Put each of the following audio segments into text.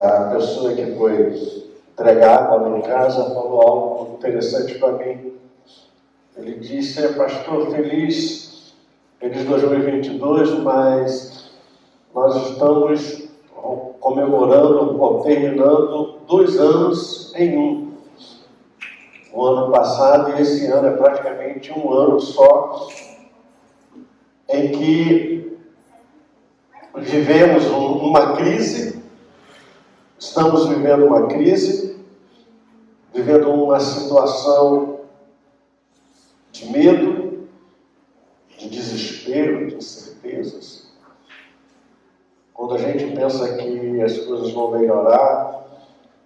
A pessoa que foi entregar lá em casa falou algo interessante para mim. Ele disse, é, pastor, feliz, feliz 2022, mas nós estamos comemorando terminando dois anos em um. O ano passado e esse ano é praticamente um ano só em que vivemos uma crise, estamos vivendo uma crise, vivendo uma situação de medo, de desespero, de incertezas. Quando a gente pensa que as coisas vão melhorar,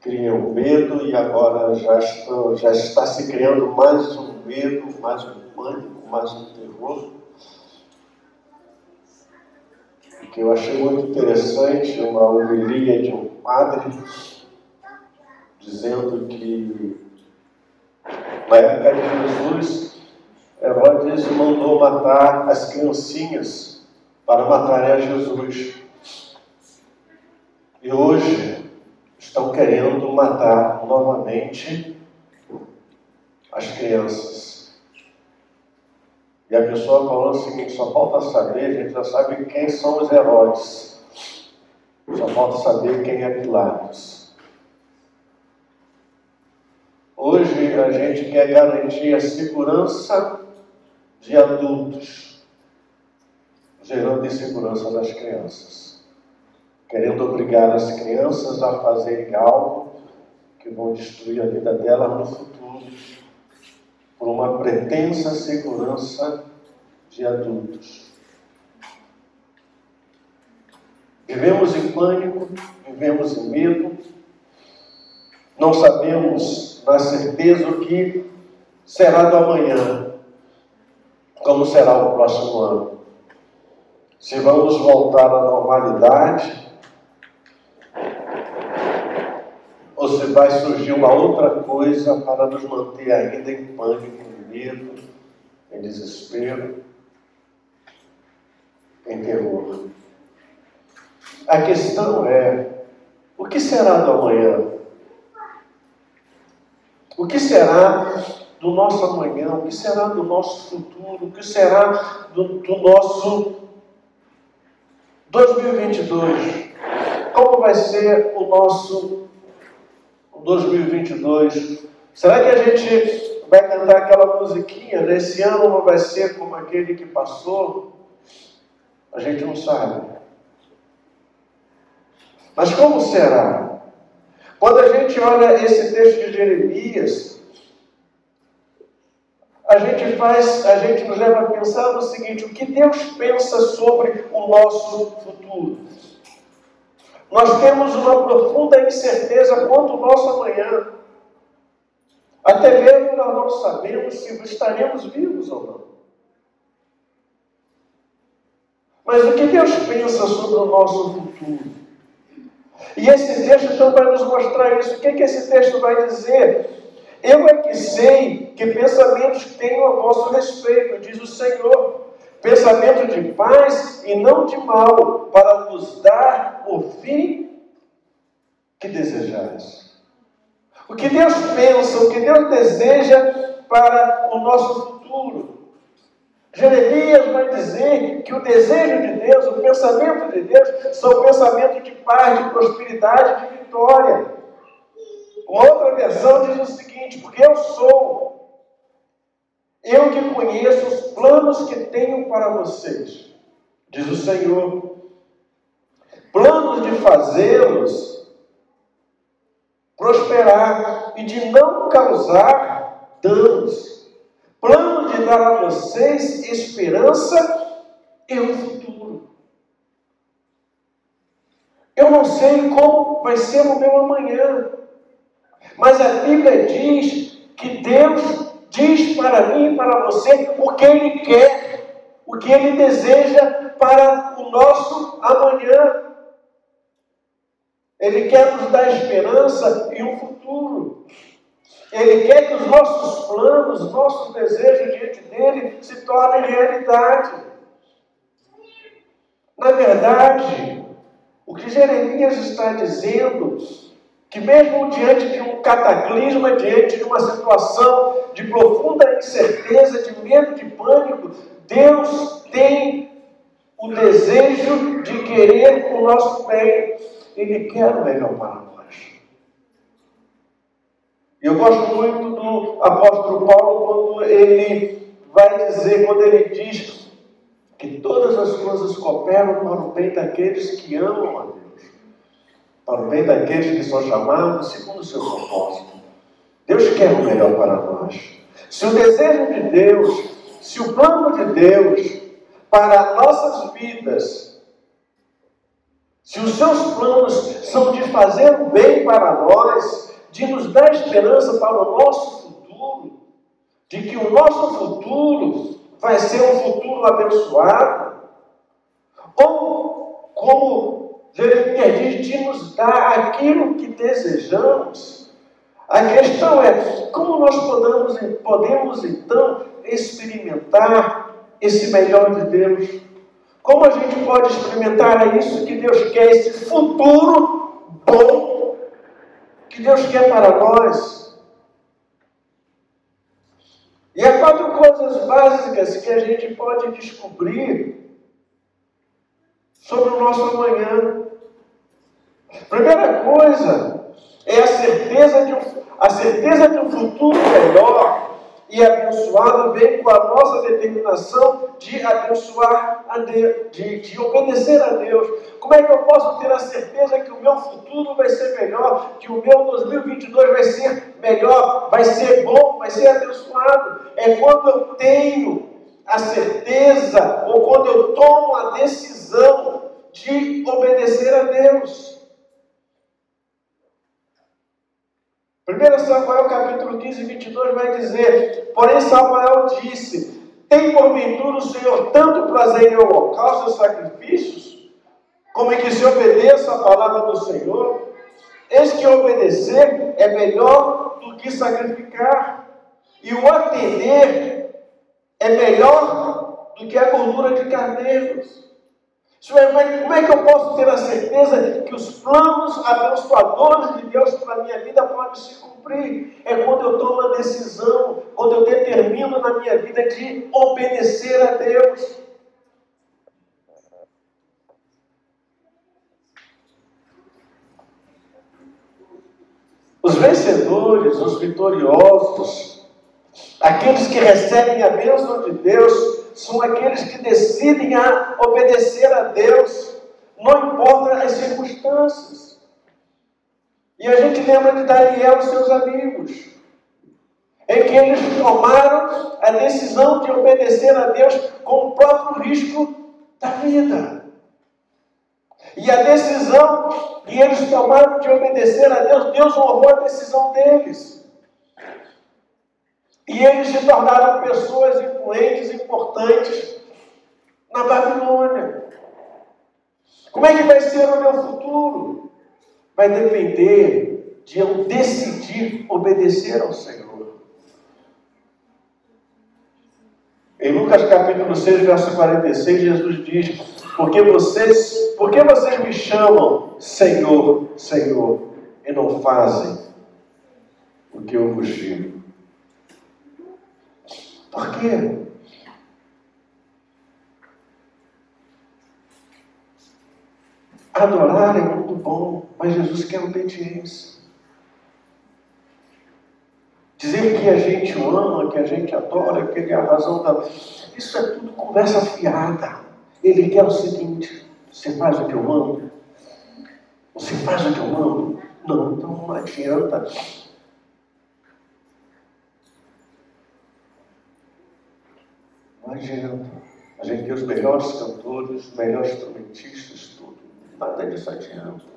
cria um medo e agora já está, já está se criando mais um medo, mais um pânico, mais um terror. Que eu achei muito interessante uma homilia de um padre dizendo que na época de Jesus, Herodes mandou matar as criancinhas para matarem a Jesus. E hoje estão querendo matar novamente as crianças. E a pessoa falou o seguinte: só falta saber, a gente já sabe quem são os Herodes, só falta saber quem é Pilatos. Hoje a gente quer garantir a segurança de adultos, gerando insegurança nas crianças querendo obrigar as crianças a fazerem algo que vão destruir a vida delas no futuro, por uma pretensa segurança de adultos. Vivemos em pânico, vivemos em medo, não sabemos na certeza o que será do amanhã, como será o próximo ano. Se vamos voltar à normalidade, ou se vai surgir uma outra coisa para nos manter ainda em pânico, em medo, em desespero, em terror. A questão é: o que será do amanhã? O que será do nosso amanhã? O que será do nosso futuro? O que será do, do nosso 2022? Como vai ser o nosso 2022. Será que a gente vai cantar aquela musiquinha? Nesse ano não vai ser como aquele que passou? A gente não sabe. Mas como será? Quando a gente olha esse texto de Jeremias, a gente faz, a gente nos leva a pensar no seguinte: o que Deus pensa sobre o nosso futuro? Nós temos uma profunda incerteza quanto ao nosso amanhã. Até mesmo nós não sabemos se estaremos vivos ou não. Mas o que Deus pensa sobre o nosso futuro? E esse texto então vai nos mostrar isso. O que, que esse texto vai dizer? Eu é que sei que pensamentos tenho a vosso respeito, diz o Senhor pensamento de paz e não de mal, para vos dar o fim que desejais. O que Deus pensa, o que Deus deseja para o nosso futuro. Jeremias vai dizer que o desejo de Deus, o pensamento de Deus, são o pensamento de paz, de prosperidade, de vitória. Uma outra versão diz o seguinte: porque eu sou eu que conheço os planos que tenho para vocês, diz o Senhor. Planos de fazê-los prosperar e de não causar danos. Plano de dar a vocês esperança e um futuro. Eu não sei como vai ser o meu amanhã, mas a Bíblia diz que Deus diz para mim e para você o que Ele quer, o que Ele deseja para o nosso amanhã. Ele quer nos dar esperança e um futuro. Ele quer que os nossos planos, os nossos desejos diante dele se tornem realidade. Na verdade, O que Jeremias está dizendo que mesmo diante de um cataclisma, diante de uma situação de profunda incerteza, de medo, de pânico, Deus tem o desejo de querer o nosso bem. Ele quer o melhor para nós. Eu gosto muito do apóstolo Paulo quando ele vai dizer, quando ele diz que todas as coisas cooperam para o bem daqueles que amam a Deus, para o bem daqueles que são chamados segundo o seu propósito. Deus quer o melhor para nós. Se o desejo de Deus, se o plano de Deus para nossas vidas, se os seus planos são de fazer o bem para nós, de nos dar esperança para o nosso futuro, de que o nosso futuro vai ser um futuro abençoado, ou, como Jeremias diz, de nos dar aquilo que desejamos. A questão é como nós podemos, podemos então experimentar esse melhor de Deus? Como a gente pode experimentar isso que Deus quer, esse futuro bom que Deus quer para nós. E há quatro coisas básicas que a gente pode descobrir sobre o nosso amanhã. Primeira coisa é a certeza de um, a certeza de um futuro melhor e abençoado vem com a nossa determinação de abençoar a Deus, de, de obedecer a Deus. Como é que eu posso ter a certeza que o meu futuro vai ser melhor, que o meu 2022 vai ser melhor, vai ser bom, vai ser abençoado? É quando eu tenho a certeza ou quando eu tomo a decisão de obedecer a Deus. 1 Samuel capítulo 15, 22 vai dizer: Porém, Samuel disse: Tem porventura o Senhor tanto prazer em holocausto e sacrifícios, como em que se obedeça a palavra do Senhor? Eis que obedecer é melhor do que sacrificar, e o atender é melhor do que a gordura de carneiros. Como é que eu posso ter a certeza que os planos abençoadores de Deus para a minha vida podem se cumprir? É quando eu tomo a decisão, quando eu determino na minha vida de obedecer a Deus. Os vencedores, os vitoriosos, aqueles que recebem a bênção de Deus, são aqueles que decidem a obedecer a Deus, não importa as circunstâncias. E a gente lembra de Daniel e seus amigos, em que eles tomaram a decisão de obedecer a Deus com o próprio risco da vida. E a decisão que eles tomaram de obedecer a Deus, Deus honrou a decisão deles. E eles se tornaram pessoas influentes, importantes na Babilônia. Como é que vai ser o meu futuro? Vai depender de eu decidir obedecer ao Senhor. Em Lucas capítulo 6, verso 46, Jesus diz: Porque vocês, porque vocês me chamam Senhor, Senhor, e não fazem o que eu vos digo. Por quê? Adorar é muito bom, mas Jesus quer obediência. Dizer que a gente o ama, que a gente adora, que ele é a razão da. Isso é tudo conversa fiada. Ele quer o seguinte: você faz o que eu mando? Você faz o que eu mando? Não, então não adianta. Não. A gente tem os melhores cantores, os melhores instrumentistas, tudo. Nada disso adianta.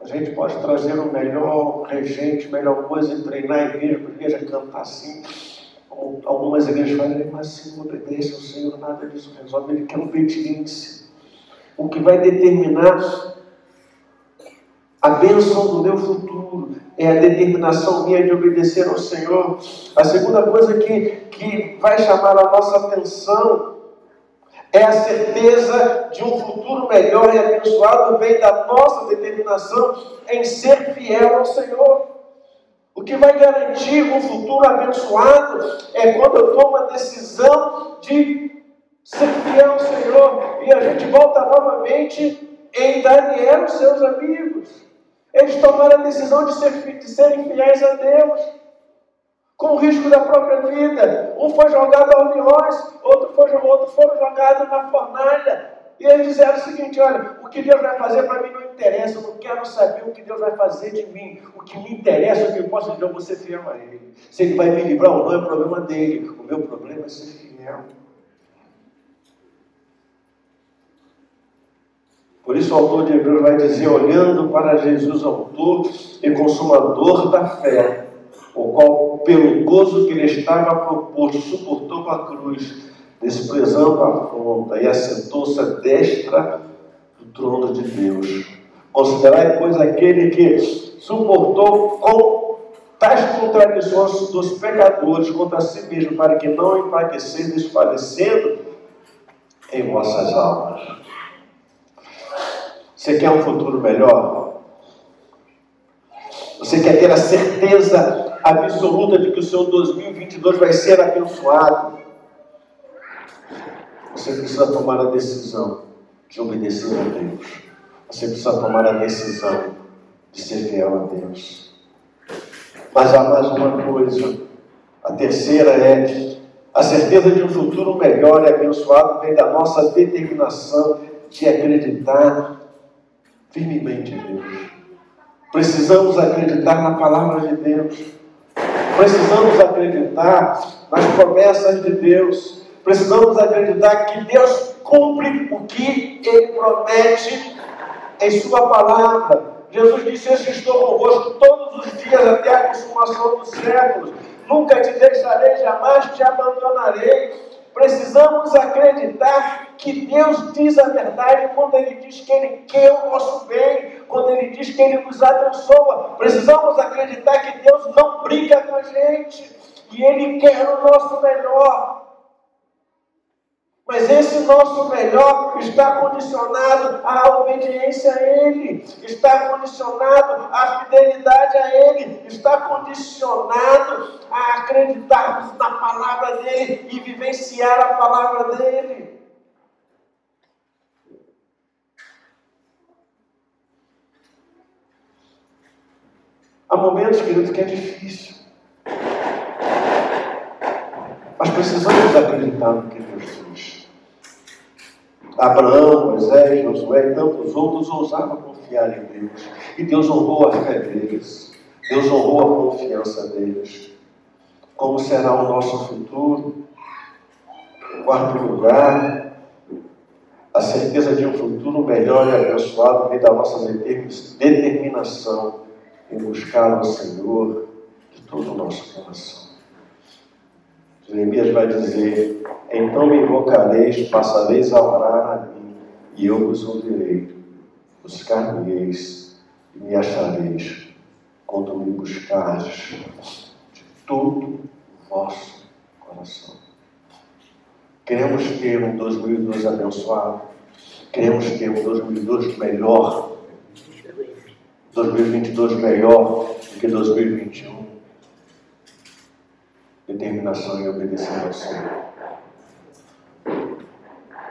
A gente pode trazer o melhor regente, melhor coisa e treinar a igreja, a igreja cantar assim. Algumas igrejas falam, mas se obedece ao Senhor, nada disso resolve. Ele quer obediência. O que vai determinar a bênção do meu futuro é a determinação minha de obedecer ao Senhor. A segunda coisa que, que vai chamar a nossa atenção É a certeza de um futuro melhor e abençoado vem da nossa determinação em ser fiel ao Senhor. O que vai garantir um futuro abençoado é quando eu tomo a decisão de ser fiel ao Senhor. E a gente volta novamente em Daniel seus amigos. Eles tomaram a decisão de, ser, de serem fiéis a Deus, com o risco da própria vida. Um foi jogado aos leões, outro foi, outro foi jogado na fornalha. E eles disseram o seguinte: olha, o que Deus vai fazer para mim não interessa, eu não quero saber o que Deus vai fazer de mim. O que me interessa é que eu posso dizer, eu vou ser fiel a Ele. Se Ele vai me livrar ou não, é o problema dele. O meu problema é ser fiel. Por isso o autor de Hebreus vai dizer, olhando para Jesus, autor e consumador da fé, o qual, pelo gozo que lhe estava proposto, suportou a cruz, desprezando a afronta, e assentou-se à destra do trono de Deus. Considerai, pois, aquele que suportou com tais contradições dos pecadores contra si mesmo, para que não enfraquecer, desfalecendo em vossas almas. Você quer um futuro melhor? Você quer ter a certeza absoluta de que o seu 2022 vai ser abençoado? Você precisa tomar a decisão de obedecer a Deus. Você precisa tomar a decisão de ser fiel a Deus. Mas há mais uma coisa. A terceira é a certeza de um futuro melhor e abençoado vem da nossa determinação de acreditar firmemente em Deus. Precisamos acreditar na palavra de Deus. Precisamos acreditar nas promessas de Deus. Precisamos acreditar que Deus cumpre o que Ele promete em Sua palavra. Jesus disse: Eu estou convosco todos os dias até a consumação dos séculos. Nunca te deixarei, jamais te abandonarei. Precisamos acreditar que Deus diz a verdade quando Ele diz que Ele quer o nosso bem, quando Ele diz que Ele nos abençoa. Precisamos acreditar que Deus não brinca com a gente e Ele quer o nosso melhor. Mas esse nosso melhor está condicionado à obediência a Ele, está condicionado à fidelidade a Ele, está condicionado a acreditarmos na palavra dEle e vivenciar a palavra dEle. Há momentos, queridos, que é difícil. Mas precisamos acreditar no que Deus. Abraão, Moisés, Josué e tantos outros ousavam confiar em Deus. E Deus honrou a fé deles. Deus honrou a confiança deles. Como será o nosso futuro? Em quarto lugar, a certeza de um futuro melhor e abençoado vem da nossa determinação em buscar o Senhor de todo o nosso coração. Jeremias vai dizer: Então me invocareis, passareis a orar a mim, e eu vos ouvirei. Buscar-me-eis e me achareis, quando me buscardes de todo o vosso coração. Queremos ter um 2002 abençoado. Queremos ter um 2002 melhor. 2022 melhor do que 2021 determinação em obedecer ao Senhor,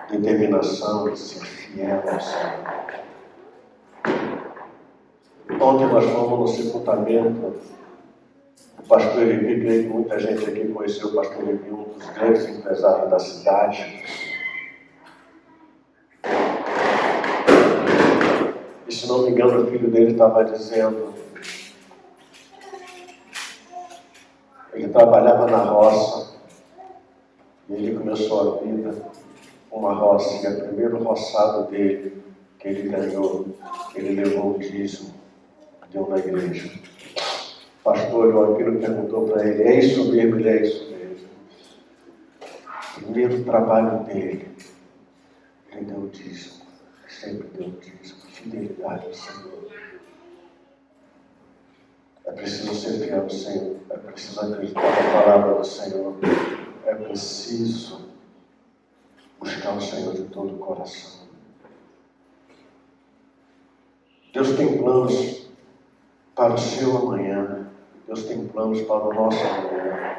determinação em ser fiel ao Senhor. Ontem nós fomos no sepultamento do pastor Levi, creio que muita gente aqui conheceu o pastor Levi, um dos grandes empresários da cidade. E se não me engano, o filho dele estava dizendo trabalhava na roça. E ele começou a vida uma roça, e é o primeiro roçado dele que ele ganhou, ele levou o dízimo, deu na igreja. O pastor olhou aquilo e perguntou para ele, é isso mesmo? Ele é isso mesmo. Primeiro trabalho dele, ele deu o dízimo, sempre deu o dízimo, fidelidade ao Senhor. É preciso ser fiel ao Senhor. É preciso acreditar na palavra do Senhor. É preciso buscar o Senhor de todo o coração. Deus tem planos para o seu amanhã. Deus tem planos para o nosso amanhã.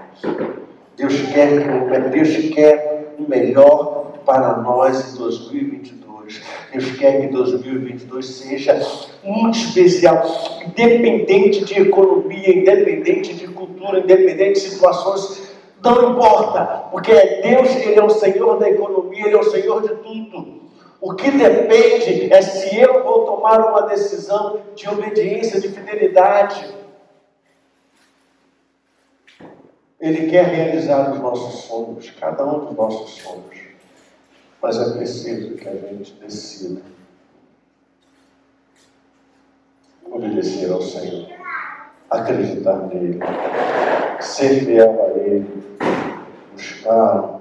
Deus quer, Deus quer o melhor para nós em 2022. Deus quer que 2022 seja muito especial, independente de economia, independente de cultura, independente de situações, não importa, porque é Deus, Ele é o Senhor da economia, Ele é o Senhor de tudo. O que depende é se eu vou tomar uma decisão de obediência, de fidelidade. Ele quer realizar os nossos sonhos, cada um dos nossos sonhos. Mas é preciso que a gente decida obedecer ao Senhor, acreditar nele, ser fiel a Ele, buscar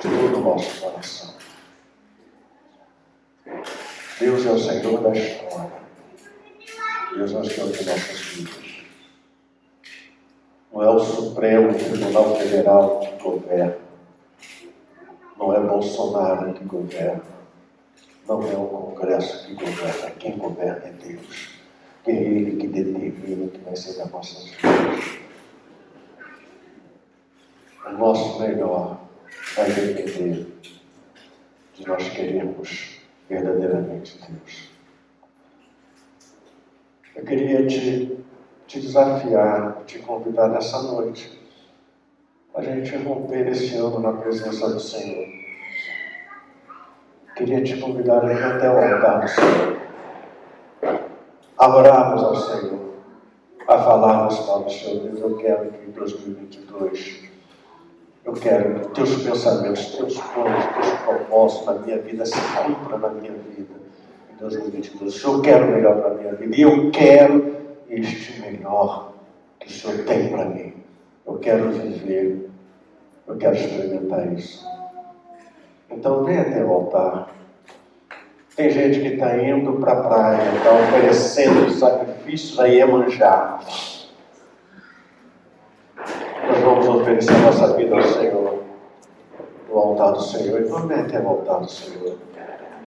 de todo o nosso coração. Deus é o Senhor da história. Deus é o Senhor de nossas vidas. Não é o Supremo Tribunal Federal que governa. Não é Bolsonaro que governa. Não é o Congresso que governa. Quem governa é Deus. Que é Ele que determina o que vai ser das nossas vidas. O nosso melhor vai depender de nós queremos verdadeiramente Deus. Eu queria te, te desafiar, te convidar nessa noite, a gente romper esse ano na presença do Senhor. Queria te convidar a ir até o altar do Senhor, a orarmos ao Senhor, a falarmos para o Senhor, Deus, eu quero que em 2022 eu quero que teus pensamentos, teus planos, teus propósitos na minha vida se cumpram na minha vida. Em 2022, o Senhor quer o melhor para a minha vida. E eu quero este melhor que o Senhor tem para mim. Eu quero viver. Eu quero experimentar isso. Então vem até o altar. Tem gente que está indo para a praia, está oferecendo sacrifícios a Iemanjá vamos oferecer nossa vida ao Senhor, no altar do Senhor, e vamos até o altar do Senhor.